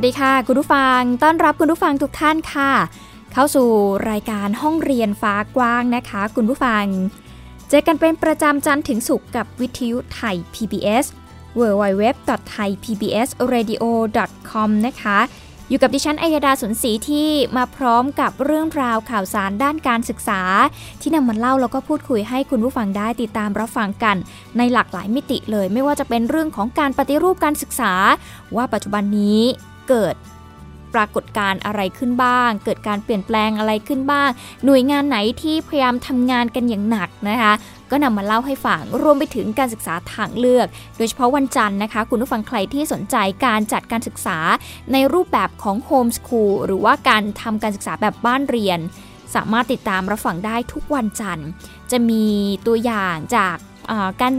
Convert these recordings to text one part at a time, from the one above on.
วัสดีค่ะคุณผู้ฟัง ต้อนรับคุณผู้ฟังทุกท่านค่ะ เข้าสู่รายการห้องเรียนฟ้ากว้างนะคะ คุณผู้ฟัง เจอกันเป็นประจำจันทร์ถึงศุกร์กับวิทยุไทย PBS www.thaipbsradio.com นะคะ อยู่กับดิฉันอัยดาสุนศรีที่มาพร้อมกับเรื่องราวข่าวสารด้านการศึกษา ที่นำมาเล่าแล้วก็พูดคุยให้คุณผู้ฟังได้ติดตามรับฟังกัน ในหลากหลายมิติเลย ไม่ว่าจะเป็นเรื่องของการปฏิรูปการศึกษา ว่าปัจจุบันนี้ เกิดปรากฏการณ์อะไรขึ้นบ้าง เกิดการเปลี่ยนแปลงอะไรขึ้นบ้าง หน่วยงานไหนที่พยายามทำงานกันอย่างหนักนะคะ ก็นำมาเล่าให้ฟัง รวมไปถึงการศึกษาทางเลือก โดยเฉพาะวันจันทร์นะคะ คุณผู้ฟังใครที่สนใจการจัดการศึกษาในรูปแบบของโฮมสคูลหรือว่าการทำการศึกษาแบบบ้านเรียน สามารถติดตามรับฟังได้ทุกวันจันทร์ จะมีตัวอย่างจากการ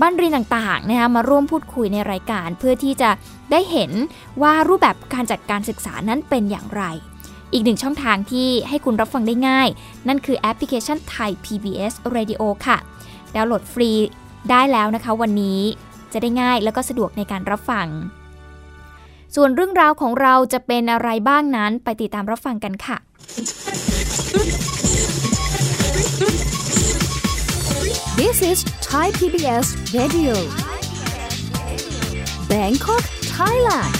บ้านเรียนต่างๆนะคะมาร่วมพูดคุยในรายการ เพื่อที่จะได้เห็นว่ารูปแบบการจัดการศึกษานั้นเป็นอย่างไร อีกหนึ่งช่องทางที่ให้คุณรับฟังได้ง่าย นั่นคือแอปพลิเคชันไทย PBS Radio ค่ะ ดาวน์โหลดฟรีได้แล้วนะคะวันนี้จะได้ง่ายแล้วก็สะดวกในการรับฟัง ส่วนเรื่องราวของเราจะเป็นอะไรบ้างนั้นไปติดตามรับฟังกันค่ะ This is Thai PBS Radio Bangkok Thailand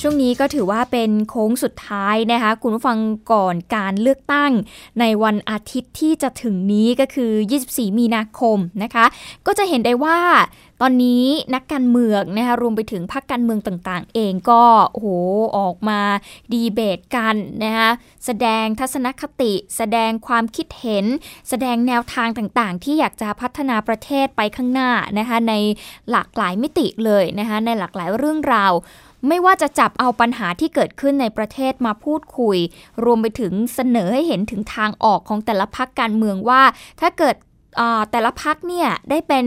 ช่วงนี้ก็ถือว่าเป็นโค้งสุดท้ายนะคะ คุณผู้ฟังก่อนการเลือกตั้ง ในวันอาทิตย์ที่จะถึงนี้ก็คือ 24 มีนาคมนะคะ ก็จะเห็นได้ว่า ตอนนี้นักการเมืองนะคะรวมไปถึงพรรคการเมืองต่างๆ เองก็โอ้โหออกมาดีเบตกันนะคะแสดงทัศนคติ แสดงความคิดเห็น แสดงแนวทางต่างๆ ที่อยากจะพัฒนาประเทศไปข้างหน้านะคะในหลากหลายมิติเลยนะคะในหลากหลายเรื่องราวไม่ว่าจะจับเอาปัญหาที่เกิดขึ้นในประเทศมาพูดคุย รวมไปถึงเสนอให้เห็นถึงทางออกของแต่ละพักการเมืองว่า ถ้าเกิด แต่ละพักเนี่ยได้เป็น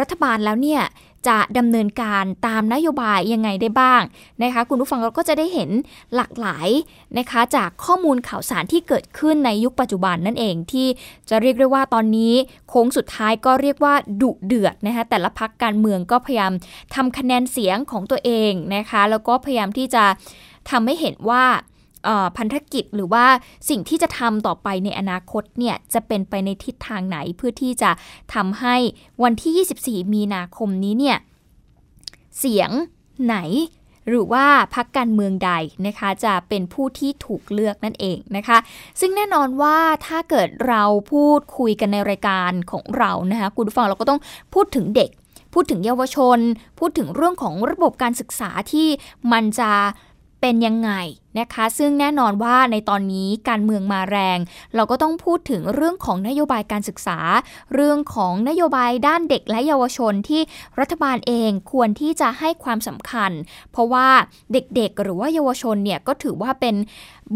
รัฐบาลแล้วเนี่ยจะดำเนินการตามนโยบายยังไงได้บ้างนะคะคุณผู้ฟังเราก็จะได้เห็นหลากหลายนะคะจากข้อมูลข่าวสารที่เกิดขึ้นในยุคปัจจุบันนั่นเองที่จะเรียกได้ว่าตอนนี้โค้งสุดท้ายก็เรียกว่าดุเดือดนะคะแต่ละพักการเมืองก็พยายามทำคะแนนเสียงของตัวเองนะคะแล้วก็พยายามที่จะทำให้เห็นว่า พันธกิจหรือว่าสิ่งที่จะทำต่อไปในอนาคตเนี่ยจะเป็นไปในทิศทางไหนเพื่อที่จะทำให้วันที่ 24 มีนาคมนี้เนี่ยเสียงไหนหรือว่าพักการเมืองใดนะคะจะเป็นผู้ที่ถูกเลือกนั่นเองนะคะ ซึ่งแน่นอนว่าถ้าเกิดเราพูดคุยกันในรายการของเรานะคะคุณผู้ฟังเราก็ต้องพูดถึงเด็ก พูดถึงเยาวชน พูดถึงเรื่องของระบบการศึกษาที่มันจะ เป็นยังไงนะคะ ซึ่งแน่นอนว่าในตอนนี้การเมืองมาแรง เราก็ต้องพูดถึงเรื่องของนโยบายการศึกษา เรื่องของนโยบายด้านเด็กและเยาวชนที่รัฐบาลเองควรที่จะให้ความสำคัญ เพราะว่าเด็กๆ หรือว่าเยาวชนเนี่ยก็ถือว่าเป็น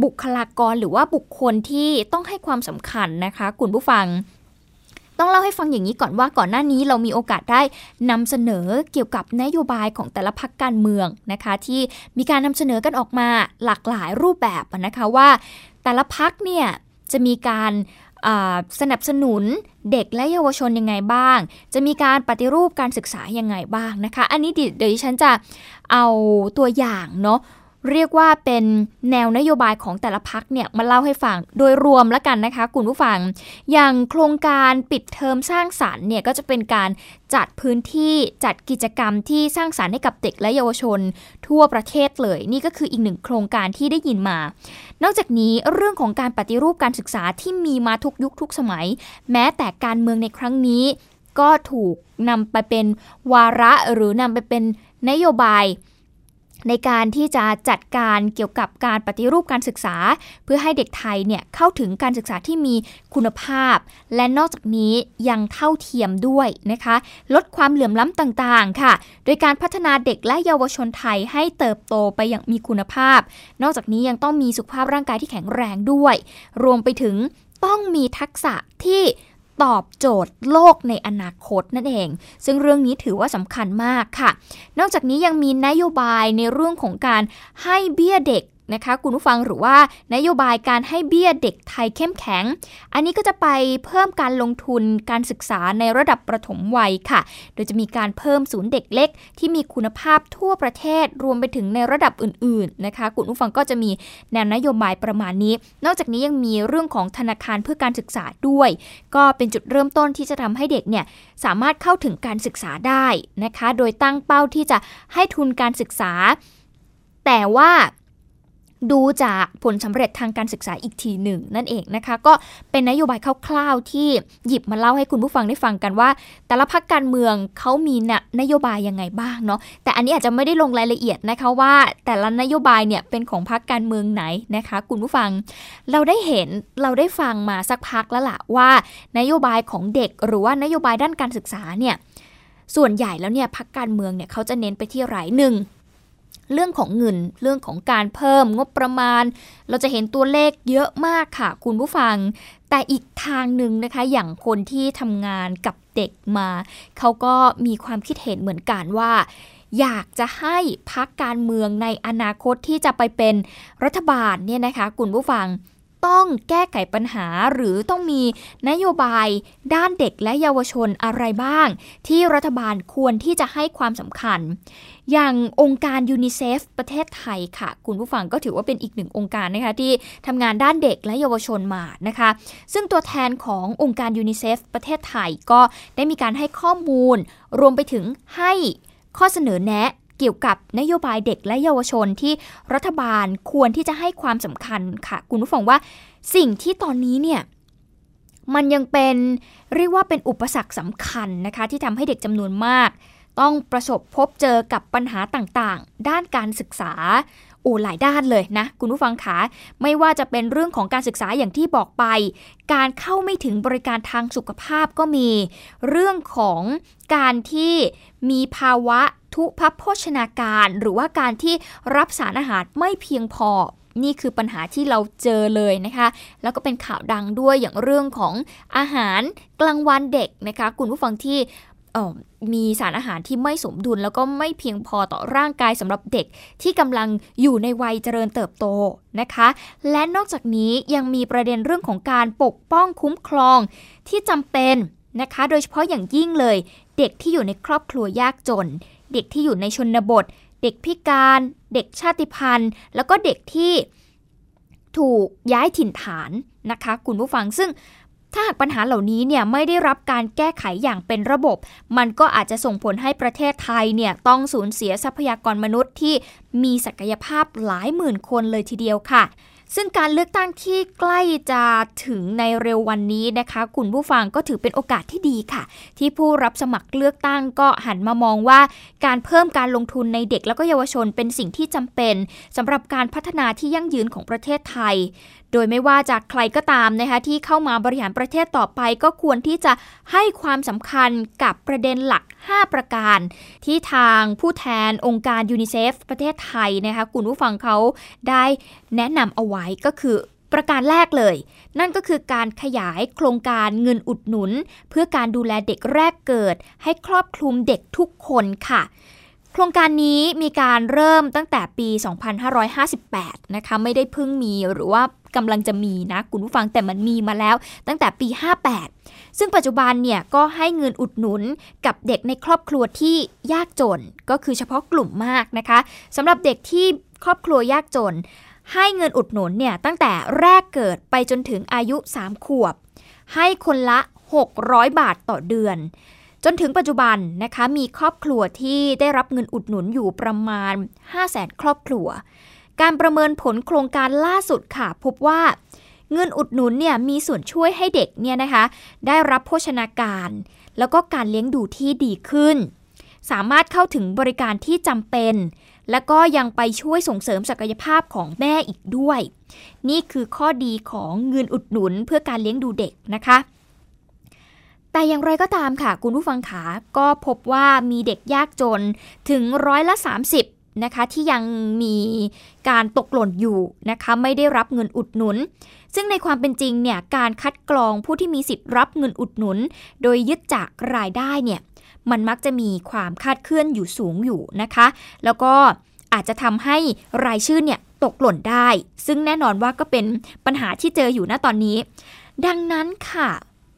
บุคลากรหรือว่าบุคคลที่ต้องให้ความสำคัญนะคะ คุณผู้ฟัง ต้องเล่าให้ฟังอย่างนี้ก่อนว่าก่อนหน้านี้เรามีโอกาสได้นำเสนอเกี่ยวกับนโยบายของแต่ละพักการเมืองนะคะ ที่มีการนำเสนอกันออกมาหลากหลายรูปแบบนะคะว่า แต่ละพักเนี่ยจะมีการสนับสนุนเด็กและเยาวชนยังไงบ้าง จะมีการปฏิรูปการศึกษายังไงบ้างนะคะ อันนี้เดี๋ยวฉันจะเอาตัวอย่างเนาะ เรียกว่าเป็นแนวนโยบายของแต่ละพักเนี่ยมาเล่าให้ฟังโดยรวมแล้วกันนะคะคุณผู้ฟัง อย่างโครงการปิดเทอมสร้างสารรค์เนี่ยก็จะเป็นการจัดพื้นที่จัดกิจกรรมที่สร้างสารรค์ให้กับเด็กและเยาวชน ทั่วประเทศเลย นี่ก็คืออีกหนึ่งโครงการที่ได้ยินมา นอกจากนี้เรื่องของการปฏิรูปการศึกษาที่มีมาทุกยุคทุกสมัย แม้แต่การเมืองในครั้งนี้ ก็ถูกนำไปเป็นวาระหรือนำไปเป็นนโยบาย ในการที่จะจัดการเกี่ยวกับการปฏิรูปการศึกษา เพื่อให้เด็กไทยเนี่ยเข้าถึงการศึกษาที่มีคุณภาพ และนอกจากนี้ยังเท่าเทียมด้วยนะคะ ลดความเหลื่อมล้ำต่างๆ ค่ะ โดยการพัฒนาเด็กและเยาวชนไทยให้เติบโตไปอย่างมีคุณภาพ นอกจากนี้ยังต้องมีสุขภาพร่างกายที่แข็งแรงด้วย รวมไปถึงต้องมีทักษะที่ ตอบโจทย์โลกในอนาคตนั่นเอง ซึ่งเรื่องนี้ถือว่าสำคัญมากค่ะ นอกจากนี้ยังมีนโยบายในเรื่องของการให้เบี้ยเด็ก นะคะคุณผู้ฟังหรือว่านโยบายการให้เบี้ยเด็กไทยเข้มแข็ง อันนี้ก็จะไปเพิ่มการลงทุนการศึกษาในระดับประถมวัยค่ะ โดยจะมีการเพิ่มศูนย์เด็กเล็ก ที่มีคุณภาพทั่วประเทศรวมไปถึงในระดับอื่น ๆนะคะ คุณผู้ฟังก็จะมีแนวนโยบายประมาณนี้ นอกจากนี้ยังมีเรื่องของธนาคารเพื่อการศึกษาด้วย ก็เป็นจุดเริ่มต้นที่จะทำให้เด็กเนี่ยสามารถเข้าถึงการศึกษาได้นะคะ โดยตั้งเป้าที่จะให้ทุนการศึกษา แต่ว่า ดูจากผลสำเร็จทางการศึกษาอีกทีหนึ่งนั่นเองนะคะ ก็เป็นนโยบายคร่าวๆที่หยิบมาเล่าให้คุณผู้ฟังได้ฟังกันว่า แต่ละพักการเมืองเขามีนนโยบายยังไงบ้างเนาะแต่อันนี้อาจจะไม่ได้ลงรายละเอียดนะคะว่า แต่ละนโยบายเนี่ยเป็นของพักการเมืองไหนนะคะ คุณผู้ฟัง เราได้เห็นเราได้ฟังมาสักพักแล้วล่ะว่า นโยบายของเด็กหรือว่านโยบายด้านการศึกษาเนี่ยส่วนใหญ่แล้วเนี่ยพักการเมืองเนี่ยเขาจะเน้นไปที่ไรหนึ่ง เรื่องของเงินเรื่องของการเพิ่มงบประมาณ เราจะเห็นตัวเลขเยอะมากค่ะ คุณผู้ฟัง แต่อีกทางหนึ่งนะคะ อย่างคนที่ทำงานกับเด็กมา เขาก็มีความคิดเห็นเหมือนกันว่า อยากจะให้พักการเมืองในอนาคตที่จะไปเป็นรัฐบาลเนี่ยนะคะ คุณผู้ฟัง ต้องแก้ไขปัญหาหรือต้องมีนโยบายด้านเด็กและเยาวชนอะไรบ้าง ที่รัฐบาลควรที่จะให้ความสำคัญ อย่างองค์การยูนิเซฟประเทศไทยค่ะ คุณผู้ฟังก็ถือว่าเป็นอีกหนึ่งองค์การนะคะที่ทำงานด้านเด็กและเยาวชนมานะคะ ซึ่งตัวแทนขององค์การยูนิเซฟประเทศไทยก็ได้มีการให้ข้อมูล รวมไปถึงให้ข้อเสนอแนะ เกี่ยวกับนโยบายเด็กและเยาวชนที่รัฐบาลควรที่จะให้ความสำคัญค่ะ คุณผู้ฟังว่าสิ่งที่ตอนนี้เนี่ยมันยังเป็นเรียกว่าเป็นอุปสรรคสำคัญนะคะ ที่ทำให้เด็กจำนวนมาก ต้องประสบพบเจอกับปัญหาต่างๆ ด้านการศึกษา โอ้หลายด้านเลยนะ คุณผู้ฟังคะไม่ว่าจะเป็นเรื่องของการศึกษาอย่างที่บอกไป การเข้าไม่ถึงบริการทางสุขภาพก็มี เรื่องของการที่มีภาวะทุพพโภชนาการ หรือว่าการที่รับสารอาหารไม่เพียงพอนี่คือปัญหาที่เราเจอเลยนะคะ แล้วก็เป็นข่าวดังด้วยอย่างเรื่องของอาหารกลางวันเด็กนะคะ คุณผู้ฟังที่ มีสารอาหารที่ไม่สมดุล แล้วก็ไม่เพียงพอต่อร่างกายสำหรับเด็กที่กำลังอยู่ในวัยเจริญเติบโตนะคะ และนอกจากนี้ยังมีประเด็นเรื่องของการปกป้องคุ้มครองที่จำเป็นนะคะ โดยเฉพาะอย่างยิ่งเลย เด็กที่อยู่ในครอบครัวยากจน เด็กที่อยู่ในชนบท เด็กพิการ เด็กชาติพันธุ์ แล้วก็เด็กที่ถูกย้ายถิ่นฐานนะคะ คุณผู้ฟังซึ่ง ถ้าหากปัญหาเหล่านี้เนี่ยไม่ได้รับการแก้ไขอย่างเป็นระบบ มันก็อาจจะส่งผลให้ประเทศไทยเนี่ยต้องสูญเสียทรัพยากรมนุษย์ที่มีศักยภาพหลายหมื่นคนเลยทีเดียวค่ะซึ่งการเลือกตั้งที่ใกล้จะถึงในเร็ววันนี้นะคะ คุณผู้ฟังก็ถือเป็นโอกาสที่ดีค่ะ ที่ผู้รับสมัครเลือกตั้งก็หันมามองว่า การเพิ่มการลงทุนในเด็กแล้วก็เยาวชนเป็นสิ่งที่จำเป็นสำหรับการพัฒนาที่ยั่งยืนของประเทศไทย โดยไม่ว่าจากใครก็ตามนะคะที่เข้ามาบริหารประเทศต่อไป ก็ควรที่จะให้ความสำคัญกับประเด็นหลัก 5 ประการ ที่ทางผู้แทนองค์การยูนิเซฟประเทศไทยนะคะคุณผู้ฟังเขาได้แนะนำเอาไว้ก็คือประการแรกเลย นั่นก็คือการขยายโครงการเงินอุดหนุน เพื่อการดูแลเด็กแรกเกิด ให้ครอบคลุมเด็กทุกคนค่ะ ครงการนี้มีการเริ่มตั้งแต่ปี 2558 นะคะ ไม่ได้เพิ่งมีหรือว่ากำลังจะมีนะ คุณผู้ฟังแต่มันมีมาแล้วตั้งแต่ปี 58 ซึ่งปัจจุบันเนี่ยก็ให้เงินอุดหนุนกับเด็กในครอบครัวที่ยากจน ก็คือเฉพาะกลุ่มมากนะคะสำหรับเด็กที่ครอบครัวยากจน ให้เงินอุดหนุนเนี่ยตั้งแต่แรกเกิดไปจนถึงอายุ 3 ขวบ ให้คนละ 600 บาทต่อเดือน จนถึงปัจจุบันนะคะมีครอบครัวที่ได้รับเงินอุดหนุนอยู่ประมาณ 5 0 0แสนครอบครัว การประเมินผลโครงการล่าสุดค่ะ พบว่าเงินอุดหนุนเนี่ยมีส่วนช่วยให้เด็กเนี่ยนะคะ ได้รับโภชนาการ แล้วก็การเลี้ยงดูที่ดีขึ้น สามารถเข้าถึงบริการที่จำเป็น และก็ยังไปช่วยส่งเสริมศักยภาพของแม่อีกด้วย นี่คือข้อดีของเงินอุดหนุนเพื่อการเลี้ยงดูเด็กนะคะ แต่อย่างไรก็ตามค่ะ คุณผู้ฟังขาก็พบว่ามีเด็กยากจนถึงร้อยละ 30 นะคะ ที่ยังมีการตกหล่นอยู่นะคะ ไม่ได้รับเงินอุดหนุน ซึ่งในความเป็นจริงเนี่ยการคัดกรองผู้ที่มีสิทธิ์รับเงินอุดหนุน โดยยึดจากรายได้เนี่ยมันมักจะมีความคาดเคลื่อนอยู่สูงอยู่นะคะ แล้วก็อาจจะทำให้รายชื่อเนี่ยตกหล่นได้ ซึ่งแน่นอนว่าก็เป็นปัญหาที่เจออยู่ณตอนนี้ ดังนั้นค่ะ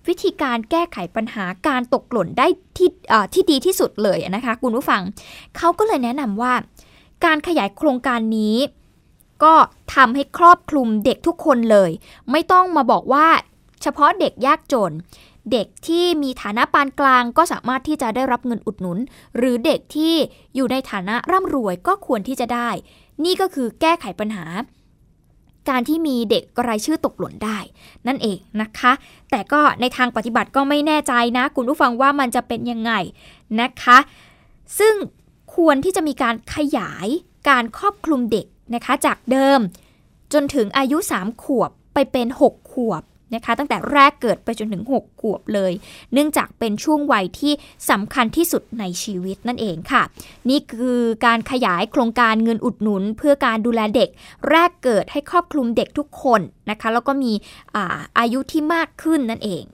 วิธีการแก้ไขปัญหาการตกหล่นได้ที่ที่ดีที่สุดเลยนะคะคุณผู้ฟังเขาก็เลยแนะนำว่า การขยายโครงการนี้ ก็ทำให้ครอบคลุมเด็กทุกคนเลย ไม่ต้องมาบอกว่าเฉพาะเด็กยากจน เด็กที่มีฐานะปานกลางก็สามารถที่จะได้รับเงินอุดหนุน หรือเด็กที่อยู่ในฐานะร่ำรวยก็ควรที่จะได้ นี่ก็คือแก้ไขปัญหา การที่มีเด็กรายชื่อตกหล่นได้ นั่นเองนะคะ แต่ก็ในทางปฏิบัติก็ไม่แน่ใจนะ คุณผู้ฟังว่ามันจะเป็นยังไงนะคะ ซึ่งควรที่จะมีการขยายการครอบคลุมเด็กนะคะจากเดิม จนถึงอายุ 3 ขวบไปเป็น 6 ขวบ นะคะตั้งแต่แรกเกิดไปจนถึง 6 ขวบเลย เนื่องจากเป็นช่วงวัยที่สำคัญที่สุดในชีวิตนั่นเองค่ะ นี่คือการขยายโครงการเงินอุดหนุน เพื่อการดูแลเด็ก แรกเกิดให้ครอบคลุมเด็กทุกคนนะคะแล้วก็มีอาอายุที่มากขึ้นนั่นเอง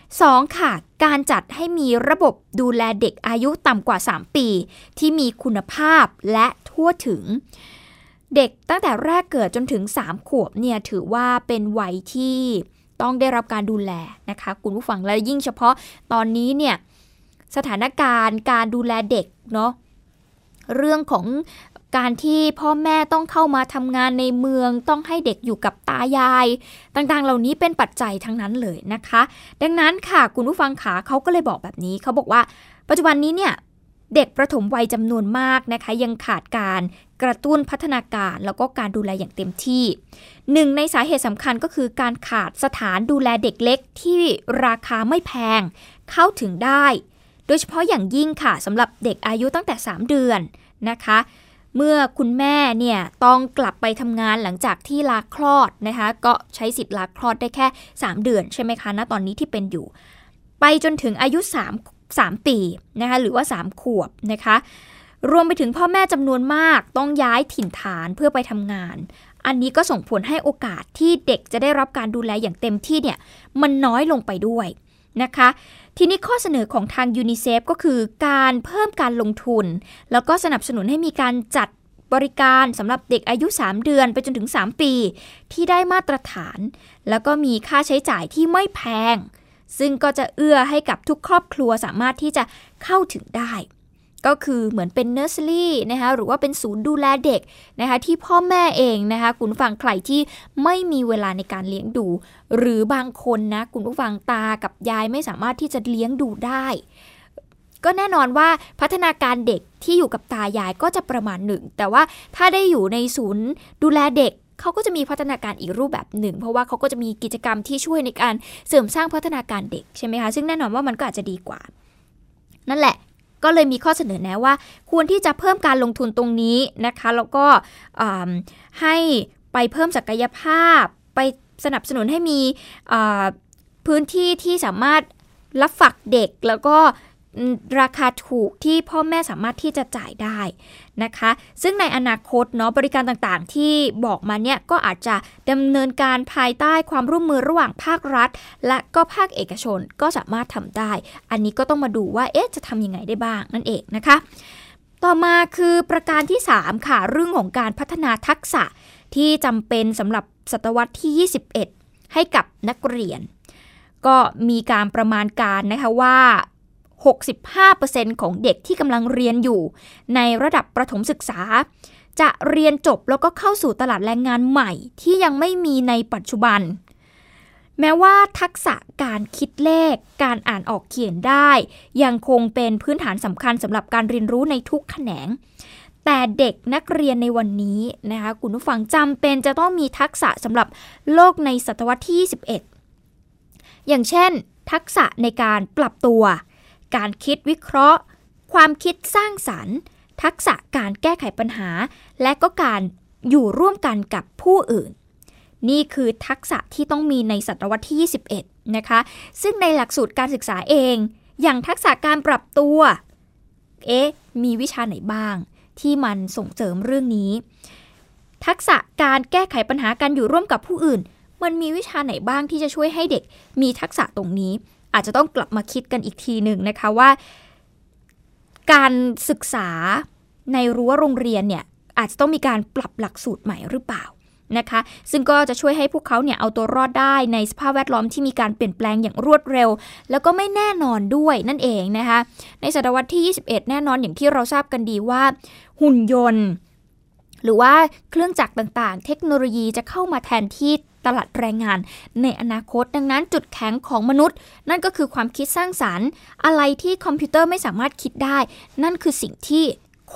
2. ค่ะ การจัดให้มีระบบดูแลเด็กอายุต่ำกว่า 3 ปี ที่มีคุณภาพและทั่วถึงเด็กตั้งแต่แรกเกิดจนถึง 3 ขวบเนี่ยถือว่าเป็นวัยที่ ต้องได้รับการดูแลนะคะคุณผู้ฟังและยิ่งเฉพาะตอนนี้เนี่ยสถานการณ์การดูแลเด็กเนาะเรื่องของการที่พ่อแม่ต้องเข้ามาทำงานในเมืองต้องให้เด็กอยู่กับตายาย ต่างๆ เหล่านี้เป็นปัจจัยทั้งนั้นเลยนะคะ ดังนั้นค่ะคุณผู้ฟังขาเขาก็เลยบอกแบบนี้เขาบอกว่า ปัจจุบันนี้เนี่ยเด็กประถมวัยจำนวนมากนะคะ ยังขาดการ กระตุ้นพัฒนาการแล้วก็การดูแลอย่างเต็มที่หนึ่งในสาเหตุสำคัญก็คือการขาดสถานดูแลเด็กเล็กที่ราคาไม่แพงเข้าถึงได้ โดยเฉพาะอย่างยิ่งค่ะสำหรับเด็กอายุตั้งแต่ 3 เดือนนะคะ เมื่อคุณแม่เนี่ยต้องกลับไปทำงานหลังจากที่ลาคลอดนะคะ ก็ใช้สิทธิ์ลาคลอดได้แค่ 3 เดือนใช่ไหมคะณตอนนี้ที่เป็นอยู่ ไปจนถึงอายุ 3 3 ปีนะคะหรือว่า 3 ขวบนะคะ รวมไปถึงพ่อแม่จำนวนมากต้องย้ายถิ่นฐานเพื่อไปทำงาน อันนี้ก็ส่งผลให้โอกาสที่เด็กจะได้รับการดูแลอย่างเต็มที่เนี่ยมันน้อยลงไปด้วยนะคะ ทีนี้ข้อเสนอของทางยูนิเซฟก็คือการเพิ่มการลงทุน แล้วก็สนับสนุนให้มีการจัดบริการสำหรับเด็กอายุ 3 เดือนไปจนถึง 3 ปี ที่ได้มาตรฐาน แล้วก็มีค่าใช้จ่ายที่ไม่แพง ซึ่งก็จะเอื้อให้กับทุกครอบครัวสามารถที่จะเข้าถึงได้ ก็คือเหมือนเป็นเนอร์เซอรี่นะคะหรือว่าเป็นศูนย์ดูแลเด็กนะคะที่พ่อแม่เองนะคะคุณฟังใครที่ไม่มีเวลาในการเลี้ยงดู หรือบางคนนะคุณผู้ฟังตากับยายไม่สามารถที่จะเลี้ยงดูได้ ก็แน่นอนว่าพัฒนาการเด็กที่อยู่กับตายายก็จะประมาณหนึ่ง แต่ว่าถ้าได้อยู่ในศูนย์ดูแลเด็กเขาก็จะมีพัฒนาการอีกรูปแบบหนึ่ง เพราะว่าเขาก็จะมีกิจกรรมที่ช่วยในการเสริมสร้างพัฒนาการเด็กใช่ไหมคะซึ่งแน่นอนว่ามันก็อาจจะดีกว่านั่นแหละ ก็เลยมีข้อเสนอแนะว่า ควรที่จะเพิ่มการลงทุนตรงนี้นะคะ แล้วก็ให้ไปเพิ่มศักยภาพ ไปสนับสนุนให้มีพื้นที่ที่สามารถรับฝักเด็กแล้วก็ ราคาถูกที่พ่อแม่สามารถที่จะจ่ายได้นะคะ ซึ่งในอนาคตเนาะบริการต่างๆ ที่บอกมาเนี่ยก็อาจจะดำเนินการภายใต้ความร่วมมือระหว่างภาครัฐ และก็ภาคเอกชนก็สามารถทำได้ อันนี้ก็ต้องมาดูว่าเอ๊ะจะทำยังไงได้บ้างนั่นเองนะคะ ต่อมาคือประการที่ 3 ค่ะเรื่องของการพัฒนาทักษะที่จำเป็นสำหรับศตวรรษที่ 21 ให้กับนักเรียน ก็มีการประมาณการนะคะว่า 65%ของเด็กที่กำลังเรียนอยู่ ในระดับประถมศึกษา จะเรียนจบแล้วก็เข้าสู่ตลาดแรงงานใหม่ที่ยังไม่มีในปัจจุบัน แม้ว่าทักษะการคิดเลข การอ่านออกเขียนได้ ยังคงเป็นพื้นฐานสำคัญสำหรับการเรียนรู้ในทุกแขนง แต่เด็กนักเรียนในวันนี้นะคะคุณผู้ฟังจำเป็นจะต้องมีทักษะสำหรับโลกในศตวรรษที่ 21 อย่างเช่น ทักษะในการปรับตัว การคิดวิเคราะห์ ความคิดสร้างสรรค์ ทักษะการแก้ไขปัญหา และก็การอยู่ร่วมกันกับผู้อื่น นี่คือทักษะที่ต้องมีในศตวรรษที่ 21 นะคะ ซึ่งในหลักสูตรการศึกษาเอง อย่างทักษะการปรับตัว เอ๊ะ มีวิชาไหนบ้าง ที่มันส่งเสริมเรื่องนี้ ทักษะการแก้ไขปัญหาการอยู่ร่วมกับผู้อื่น มันมีวิชาไหนบ้างที่จะช่วยให้เด็กมีทักษะตรงนี้ อาจจะต้องกลับมาคิดกันอีกทีหนึ่งนะคะว่า การศึกษาในรั้วโรงเรียนเนี่ยอาจจะต้องมีการปรับหลักสูตรใหม่หรือเปล่านะคะซึ่งก็จะช่วยให้พวกเขาเนี่ยเอาตัวรอดได้ในสภาพแวดล้อมที่มีการเปลี่ยนแปลงอย่างรวดเร็ว แล้วก็ไม่แน่นอนด้วยนั่นเองนะคะในศตวรรษที่ 21 แน่นอนอย่างที่เราทราบกันดีว่า หุ่นยนต์ หรือว่าเครื่องจักรต่างๆ เทคโนโลยีจะเข้ามาแทนที่ตลาดแรงงานในอนาคตดังนั้นจุดแข็งของมนุษย์ นั่นก็คือความคิดสร้างสารรค์ อะไรที่คอมพิวเตอร์ไม่สามารถคิดได้ นั่นคือสิ่งที่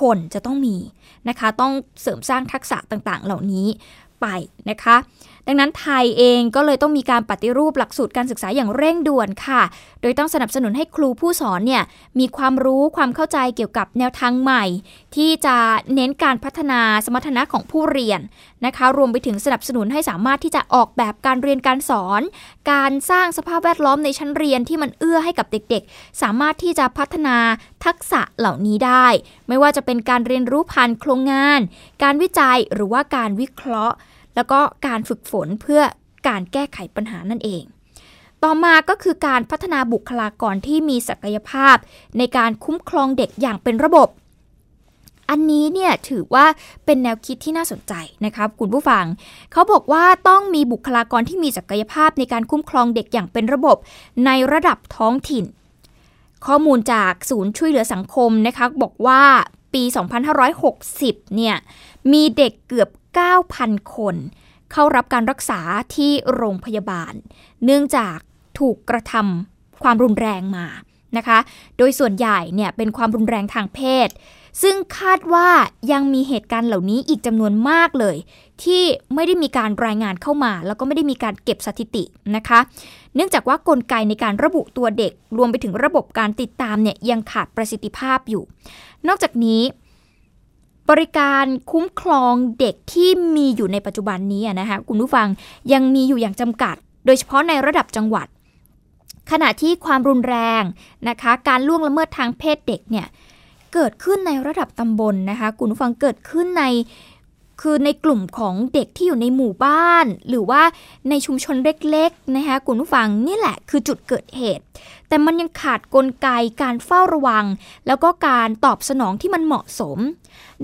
คนจะต้องมีนะคะ ต้องเสริมสร้างทักษะต่างๆ เหล่านี้ไปนะคะ ดังนั้นไทยเองก็เลยต้องมีการปฏิรูปหลักสูตรการศึกษาอย่างเร่งด่วนค่ะ โดยต้องสนับสนุนให้ครูผู้สอนเนี่ยมีความรู้ความเข้าใจเกี่ยวกับแนวทางใหม่ ที่จะเน้นการพัฒนาสมรรถนะของผู้เรียนนะคะ รวมไปถึงสนับสนุนให้สามารถที่จะออกแบบการเรียนการสอน การสร้างสภาพแวดล้อมในชั้นเรียนที่มันเอื้อให้กับเด็กๆ สามารถที่จะพัฒนาทักษะเหล่านี้ได้ ไม่ว่าจะเป็นการเรียนรู้ผ่านโครงงาน การวิจัยหรือว่าการวิเคราะห์ แล้วก็การฝึกฝนเพื่อการแก้ไขปัญหานั่นเอง ต่อมาก็คือการพัฒนาบุคลากรที่มีศักยภาพ ในการคุ้มครองเด็กอย่างเป็นระบบ อันนี้เนี่ยถือว่าเป็นแนวคิดที่น่าสนใจนะครับคุณผู้ฟัง เขาบอกว่าต้องมีบุคลากรที่มีศักยภาพในการคุ้มครองเด็กอย่างเป็นระบบ ในระดับท้องถิ่น ข้อมูลจากศูนย์ช่วยเหลือสังคมนะคะบอกว่าปี 2560 เนี่ย มีเด็กเกือบ 9,000 คน เข้ารับการรักษาที่โรงพยาบาล เนื่องจากถูกกระทำความรุนแรงมานะคะ โดยส่วนใหญ่เนี่ยเป็นความรุนแรงทางเพศ ซึ่งคาดว่ายังมีเหตุการณ์เหล่านี้อีกจำนวนมากเลย ที่ไม่ได้มีการรายงานเข้ามา แล้วก็ไม่ได้มีการเก็บสถิตินะคะ เนื่องจากว่ากลไกในการระบุตัวเด็ก รวมไปถึงระบบการติดตามเนี่ยยังขาดประสิทธิภาพอยู่ นอกจากนี้ บริการคุ้มครองเด็กที่มีอยู่ในปัจจุบันนี้นะคะคุณผู้ฟังยังมีอยู่อย่างจำกัด โดยเฉพาะในระดับจังหวัด ขณะที่ความรุนแรงนะคะ การล่วงละเมิดทางเพศเด็กเนี่ยเกิดขึ้นในระดับตำบลนนะคะคุณผู้ฟังเกิดขึ้นในคือในกลุ่มของเด็กที่อยู่ในหมู่บ้าน หรือว่าในชุมชนเล็กๆนะคะคุณผู้ฟังนี่แหละคือจุดเกิดเหตุ แต่มันยังขาดกลไกการเฝ้าระวัง แล้วก็การตอบสนองที่มันเหมาะสม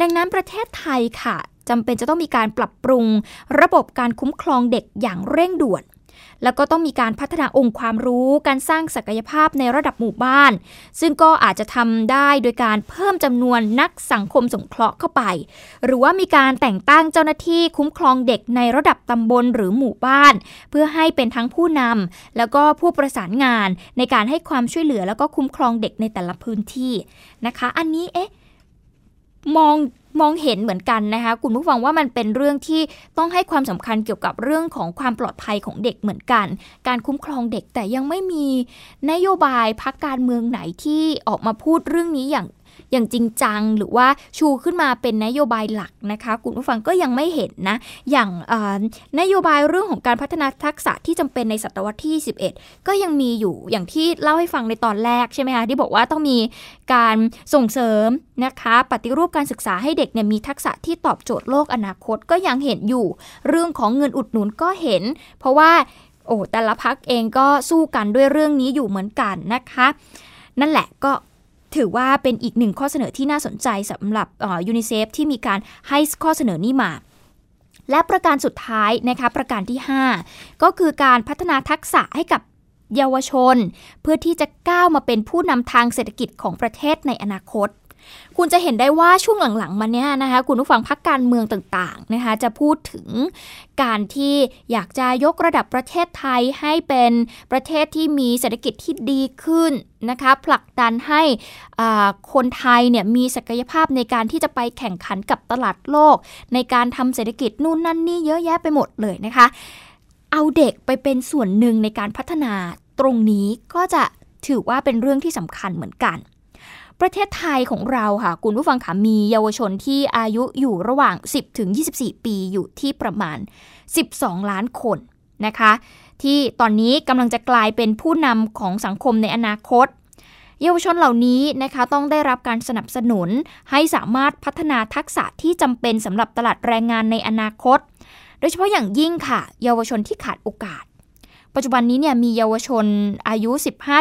ดังนั้นประเทศไทยค่ะจำเป็นจะต้องมีการปรับปรุง ระบบการคุ้มครองเด็กอย่างเร่งด่วน แล้วก็ต้องมีการพัฒนาองค์ความรู้การสร้างศักยภาพในระดับหมู่บ้าน ซึ่งก็อาจจะทำได้โดยการเพิ่มจำนวนนักสังคมสงเคราะห์เข้าไป หรือว่ามีการแต่งตั้งเจ้าหน้าที่คุ้มครองเด็กในระดับตำบลหรือหมู่บ้าน เพื่อให้เป็นทั้งผู้นำแล้วก็ผู้ประสานงานในการให้ความช่วยเหลือแล้วก็คุ้มครองเด็กในแต่ละพื้นที่นะคะ อันนี้เอ๊ะ มองมองเห็นเหมือนกันนะคะคุณผู้ฟังว่ามันเป็นเรื่องที่ต้องให้ความสำคัญเกี่ยวกับเรื่องของความปลอดภัยของเด็กเหมือนกัน การคุ้มครองเด็กแต่ยังไม่มีนโยบายพักการเมืองไหนที่ออกมาพูดเรื่องนี้อย่าง อย่างจริงจังหรือว่าชูขึ้นมาเป็นนโยบายหลักนะคะคุณผู้ฟังก็ยังไม่เห็นนะ อย่างนโยบายเรื่องของการพัฒนาทักษะที่จำเป็นในศตวรรษที่ 11 ก็ยังมีอยู่อย่างที่เล่าให้ฟังในตอนแรกใช่ไหมคะที่บอกว่าต้องมีการส่งเสริมนะคะปฏิรูปการศึกษาให้เด็กเนี่ยมีทักษะที่ตอบโจทย์โลกอนาคตก็ยังเห็นอยู่ เรื่องของเงินอุดหนุนก็เห็น เพราะว่าโอ้แต่ละพักเองก็สู้กันด้วยเรื่องนี้อยู่เหมือนกันนะคะ นั่นแหละก็ ถือว่าเป็นอีกหนึ่งข้อเสนอที่น่าสนใจสำหรับยูนิเซฟที่มีการให้ข้อเสนอนี้มาและประการสุดท้ายนะคะประการที่ 5 ก็คือการพัฒนาทักษะให้กับเยาวชน เพื่อที่จะก้าวมาเป็นผู้นำทางเศรษฐกิจของประเทศในอนาคต คุณจะเห็นได้ว่าช่วงหลังๆมาเนี้ยนะคะคุณผู้ฟังพักการเมืองต่างๆนะคะจะพูดถึงการที่อยากจะยกระดับประเทศไทยให้เป็นประเทศที่มีเศรษฐกิจที่ดีขึ้นนะคะผลักดันให้คนไทยเนี่ยมีศักยภาพในการที่จะไปแข่งขันกับตลาดโลก ในการทำเศรษฐกิจนู่นนั่นนี่เยอะแยะไปหมดเลยนะคะ เอาเด็กไปเป็นส่วนหนึ่งในการพัฒนาตรงนี้ก็จะถือว่าเป็นเรื่องที่สำคัญเหมือนกัน ประเทศไทยของเราค่ะ คุณผู้ฟังค่ะมีเยาวชนที่อายุอยู่ระหว่าง 10 ถึง 24 ปีอยู่ที่ประมาณ 12 ล้านคนนะคะ ที่ตอนนี้กำลังจะกลายเป็นผู้นำของสังคมในอนาคต เยาวชนเหล่านี้นะคะต้องได้รับการสนับสนุนให้สามารถพัฒนาทักษะที่จำเป็นสำหรับตลาดแรงงานในอนาคต โดยเฉพาะอย่างยิ่งค่ะ เยาวชนที่ขาดโอกาสปัจจุบันนี้เนี่ยมีเยาวชนอายุ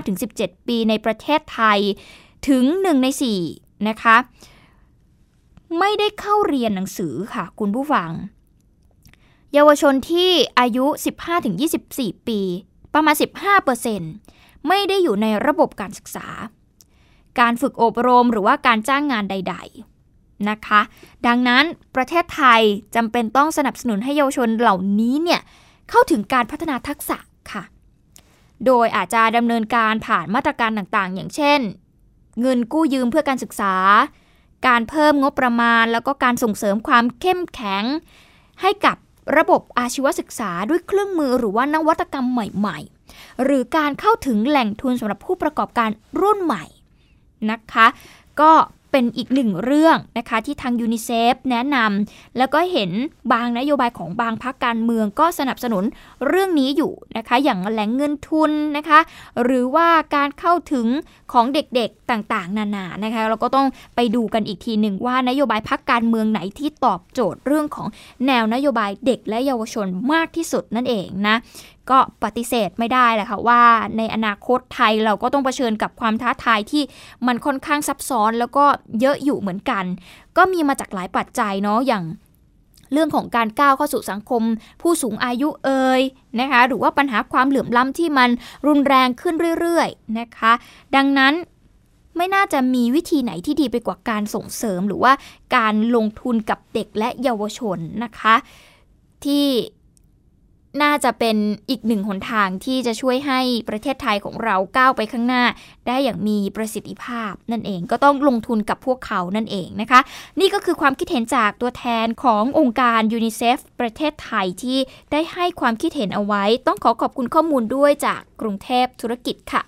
15-17 ปีในประเทศไทย ถึง 1 ใน 4 นะคะ ไม่ได้เข้าเรียนหนังสือค่ะ คุณผู้ฟัง เยาวชนที่อายุ 15-24 ปี ประมาณ 15%ไม่ได้อยู่ในระบบการศึกษา การฝึกอบรมหรือว่าการจ้างงานใด ๆ นะคะ ดังนั้นประเทศไทยจำเป็นต้องสนับสนุนให้เยาวชนเหล่านี้เนี่ยเข้าถึงการพัฒนาทักษะค่ะ โดยอาจจะดำเนินการผ่านมาตรการต่างๆ อย่างเช่น เงินกู้ยืมเพื่อการศึกษา การเพิ่มงบประมาณ แล้วก็การส่งเสริมความเข้มแข็ง ให้กับระบบอาชีวศึกษาด้วยเครื่องมือหรือว่านวัตกรรมใหม่ ๆ หรือการเข้าถึงแหล่งทุนสำหรับผู้ประกอบการรุ่นใหม่นะคะ ก็ เป็นอีกหนึ่งเรื่องนะคะที่ทางยูนิเซฟแนะนำแล้วก็เห็นบางนโยบายของบางพรรคการเมืองก็สนับสนุนเรื่องนี้อยู่นะคะ อย่างแหล่งเงินทุนนะคะ หรือว่าการเข้าถึงของเด็กๆต่างๆ นานานะคะ เราก็ต้องไปดูกันอีกทีหนึ่งว่านโยบายพรรคการเมืองไหนที่ตอบโจทย์เรื่องของแนวนโยบายเด็กและเยาวชนมากที่สุดนั่นเองนะ ก็ปฏิเสธไม่ได้แหละค่ะว่าในอนาคตไทยเราก็ต้องเผชิญกับความท้าทายที่มันค่อนข้างซับซ้อนแล้วก็เยอะอยู่เหมือนกัน ก็มีมาจากหลายปัจจัยเนาะอย่างเรื่องของการก้าวเข้าสู่สังคม ผู้สูงอายุเอ่ยนะคะหรือว่าปัญหาความเหลื่อมล้ำที่มันรุนแรงขึ้นเรื่อยๆนะคะ ดังนั้นไม่น่าจะมีวิธีไหนที่ดีไปกว่าการส่งเสริมหรือว่าการลงทุนกับเด็กและเยาวชนนะคะ ที่ น่าจะเป็นอีกหนึ่งหนทางที่จะช่วยให้ประเทศไทยของเราก้าวไปข้างหน้า ได้อย่างมีประสิทธิภาพนั่นเองก็ต้องลงทุนกับพวกเขานั่นเองนะคะ นี่ก็คือความคิดเห็นจากตัวแทนขององค์การยูนิเซฟประเทศไทยที่ได้ให้ความคิดเห็นเอาไว้ ต้องขอขอบคุณข้อมูลด้วยจากกรุงเทพธุรกิจค่ะ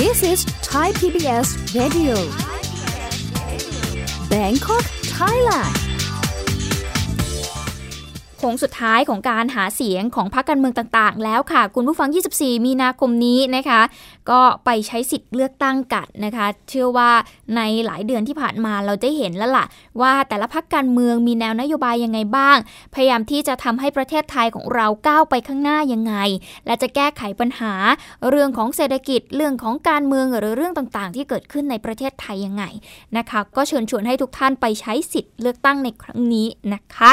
This is Thai PBS Radio Bangkok Thailand โค้งสุดท้ายของการหาเสียงของพรรคการเมืองต่างๆ แล้วค่ะ คุณผู้ฟัง 24 มีนาคมนี้นะคะ ก็ไปใช้สิทธิ์เลือกตั้งกันนะคะ เชื่อว่าในหลายเดือนที่ผ่านมาเราได้เห็นแล้วล่ะ ว่าแต่ละพรรคการเมืองมีแนวนโยบายยังไงบ้าง พยายามที่จะทำให้ประเทศไทยของเราก้าวไปข้างหน้ายังไง และจะแก้ไขปัญหาเรื่องของเศรษฐกิจเรื่องของการเมืองหรือเรื่องต่างๆ ที่เกิดขึ้นในประเทศไทยยังไงนะคะ ก็เชิญชวนให้ทุกท่านไปใช้สิทธิ์เลือกตั้งในครั้งนี้นะคะ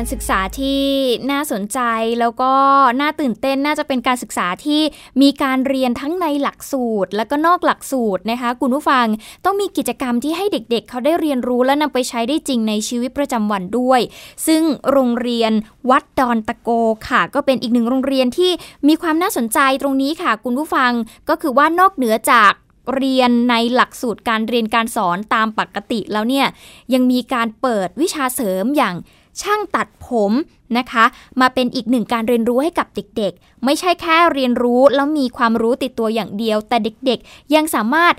การศึกษาที่น่าสนใจแล้วก็น่าตื่นเต้นน่าจะเป็นการศึกษาที่มีการเรียนทั้งในหลักสูตร และก็นอกหลักสูตรนะคะ คุณผู้ฟังต้องมีกิจกรรมที่ให้เด็กๆเเขาได้เรียนรู้และนำไปใช้ได้จริงในชีวิตประจำวันด้วย ซึ่งโรงเรียนวัดดอนตะโกค่ะ ก็เป็นอีกหนึ่งโรงเรียนที่มีความน่าสนใจตรงนี้ค่ะ คุณผู้ฟังก็คือว่านอกเหนือจากเรียนในหลักสูตรการเรียนการสอนตามปกติแล้วเนี่ยยังมีการเปิดวิชาเสริมอย่าง ช่างตัดผมนะคะ มาเป็นอีกหนึ่งการเรียนรู้ให้กับเด็กๆ ไม่ใช่แค่เรียนรู้แล้วมีความรู้ติดตัวอย่างเดียว แต่เด็กๆ ยังสามารถ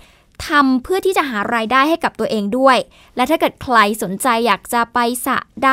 ทำเพื่อที่จะหารายได้ให้กับตัวเองด้วย และถ้าเกิดใครสนใจอยากจะไปสะใด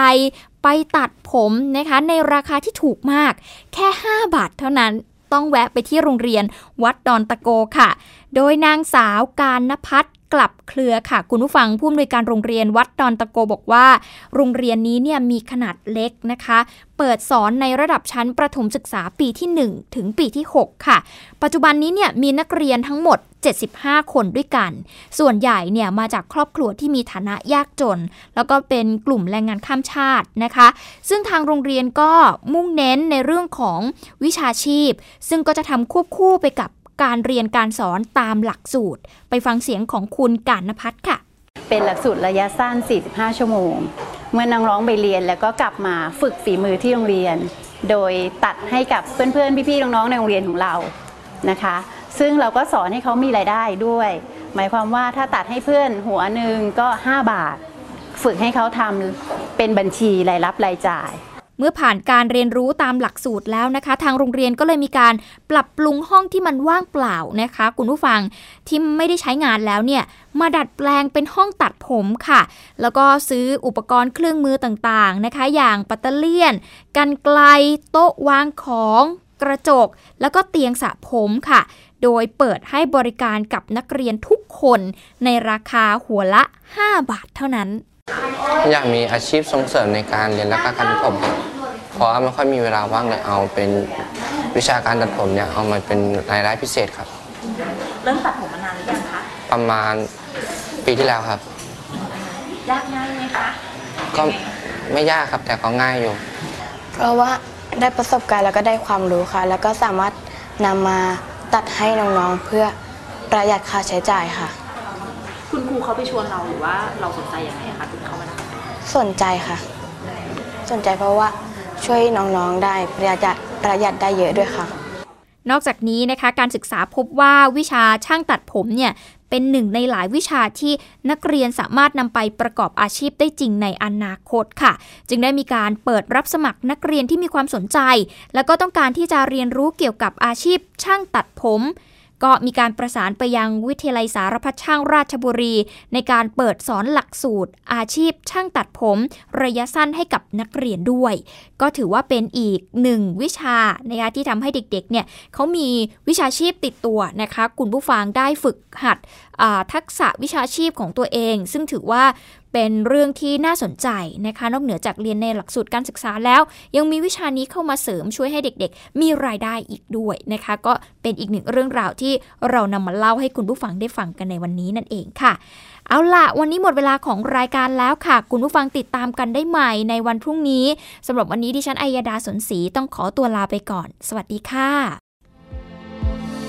ไปตัดผมนะคะ ในราคาที่ถูกมาก แค่ 5 บาทเท่านั้นต้องแวะไปที่โรงเรียนวัดดอนตะโกค่ะ โดยนางสาวการนพัฒ กลับเครือค่ะคุณผู้ฟังผู้อำนวยการโรงเรียนวัดดอนตะโกบอกว่า โรงเรียนนี้เนี่ยมีขนาดเล็กนะคะ เปิดสอนในระดับชั้นประถมศึกษาปีที่ 1 ถึงปีที่ 6 ค่ะ ปัจจุบันนี้เนี่ยมีนักเรียนทั้งหมด 75 คนด้วยกัน ส่วนใหญ่เนี่ยมาจากครอบครัวที่มีฐานะยากจน แล้วก็เป็นกลุ่มแรงงานข้ามชาตินะคะ ซึ่งทางโรงเรียนก็มุ่งเน้นในเรื่องของวิชาชีพ ซึ่งก็จะทำควบคู่ไปกับ การเรียนการสอนตามหลักสูตร ไปฟังเสียงของคุณการนพัฒน์ค่ะ เป็นหลักสูตรระยะสั้น 45 ชั่วโมง เมื่อน้องร้องไปเรียนแล้วก็กลับมาฝึกฝีมือที่โรงเรียน โดยตัดให้กับเพื่อนๆ พี่ๆ น้องๆ ในโรงเรียนของเรานะคะ ซึ่งเราก็สอนให้เขามีรายได้ด้วย หมายความว่าถ้าตัดให้เพื่อนหัวหนึ่งก็ 5 บาท ฝึกให้เขาทำเป็นบัญชีรายรับรายจ่าย เมื่อผ่านการเรียนรู้ตามหลักสูตรแล้วนะคะ ทางโรงเรียนก็เลยมีการปรับปรุงห้องที่มันว่างเปล่านะคะ คุณผู้ฟังที่ไม่ได้ใช้งานแล้วเนี่ยมาดัดแปลงเป็นห้องตัดผมค่ะ แล้วก็ซื้ออุปกรณ์เครื่องมือต่างๆนะคะ อย่างปัตเตอร์เลียน กันไกลโต๊ะวางของกระจก แล้วก็เตียงสระผมค่ะ โดยเปิดให้บริการกับนักเรียนทุกคนในราคาหัวละ 5 บาทเท่านั้น อยากมีอาชีพส่งเสริมในการเรียนและการตัดผมครับเพราะว่าไม่ค่อยมีเวลาว่างเลยเอาเป็นวิชาการตัดผมเนี่ยเอามาเป็นรายได้พิเศษครับ เริ่มตัดผมมานานหรือยังคะประมาณปีที่แล้วครับ ยากง่ายไหมคะก็ไม่ยากครับแต่ก็ง่ายอยู่ เพราะว่าได้ประสบการณ์แล้วก็ได้ความรู้ค่ะ แล้วก็สามารถนำมาตัดให้น้องๆเพื่อประหยัดค่าใช้จ่ายค่ะคุณครู เขาไปชวนเราหรือว่าเราสนใจยังไงคะถึงเข้ามาทำสนใจค่ะ สนใจเพราะว่าช่วยน้องๆได้ประหยัดประหยัดได้เยอะด้วยค่ะ นอกจากนี้นะคะการศึกษาพบว่าวิชาช่างตัดผมเนี่ยเป็นหนึ่งในหลายวิชาที่นักเรียนสามารถนำไปประกอบอาชีพได้จริงในอนาคตค่ะ จึงได้มีการเปิดรับสมัครนักเรียนที่มีความสนใจ แล้วก็ต้องการที่จะเรียนรู้เกี่ยวกับอาชีพช่างตัดผม ก็มีการประสานไปยังวิทยาลัยสารพัดช่างราชบุรี ในการเปิดสอนหลักสูตร อาชีพช่างตัดผม ระยะสั้นให้กับนักเรียนด้วย ก็ถือว่าเป็นอีกหนึ่งวิชานะคะที่ทำให้เด็กๆเนี่ยเขามีวิชาชีพติดตัวนะคะคุณผู้ฟังได้ฝึกหัดทักษะวิชาชีพของตัวเอง ซึ่งถือว่าเป็นเรื่องที่น่าสนใจนะคะ นอกเหนือจากเรียนในหลักสูตรการศึกษาแล้ว ยังมีวิชานี้เข้ามาเสริมช่วยให้เด็กๆ มีรายได้อีกด้วยนะคะ ก็เป็นอีกหนึ่งเรื่องราวที่เรานำมาเล่าให้คุณผู้ฟังได้ฟังกันในวันนี้นั่นเองค่ะเอาล่ะ วันนี้หมดเวลาของรายการแล้วค่ะ คุณผู้ฟังติดตามกันได้ใหม่ในวันพรุ่งนี้สำหรับวันนี้ดิฉันอัยดาสนศรีต้องขอตัวลาไปก่อน สวัสดีค่ะ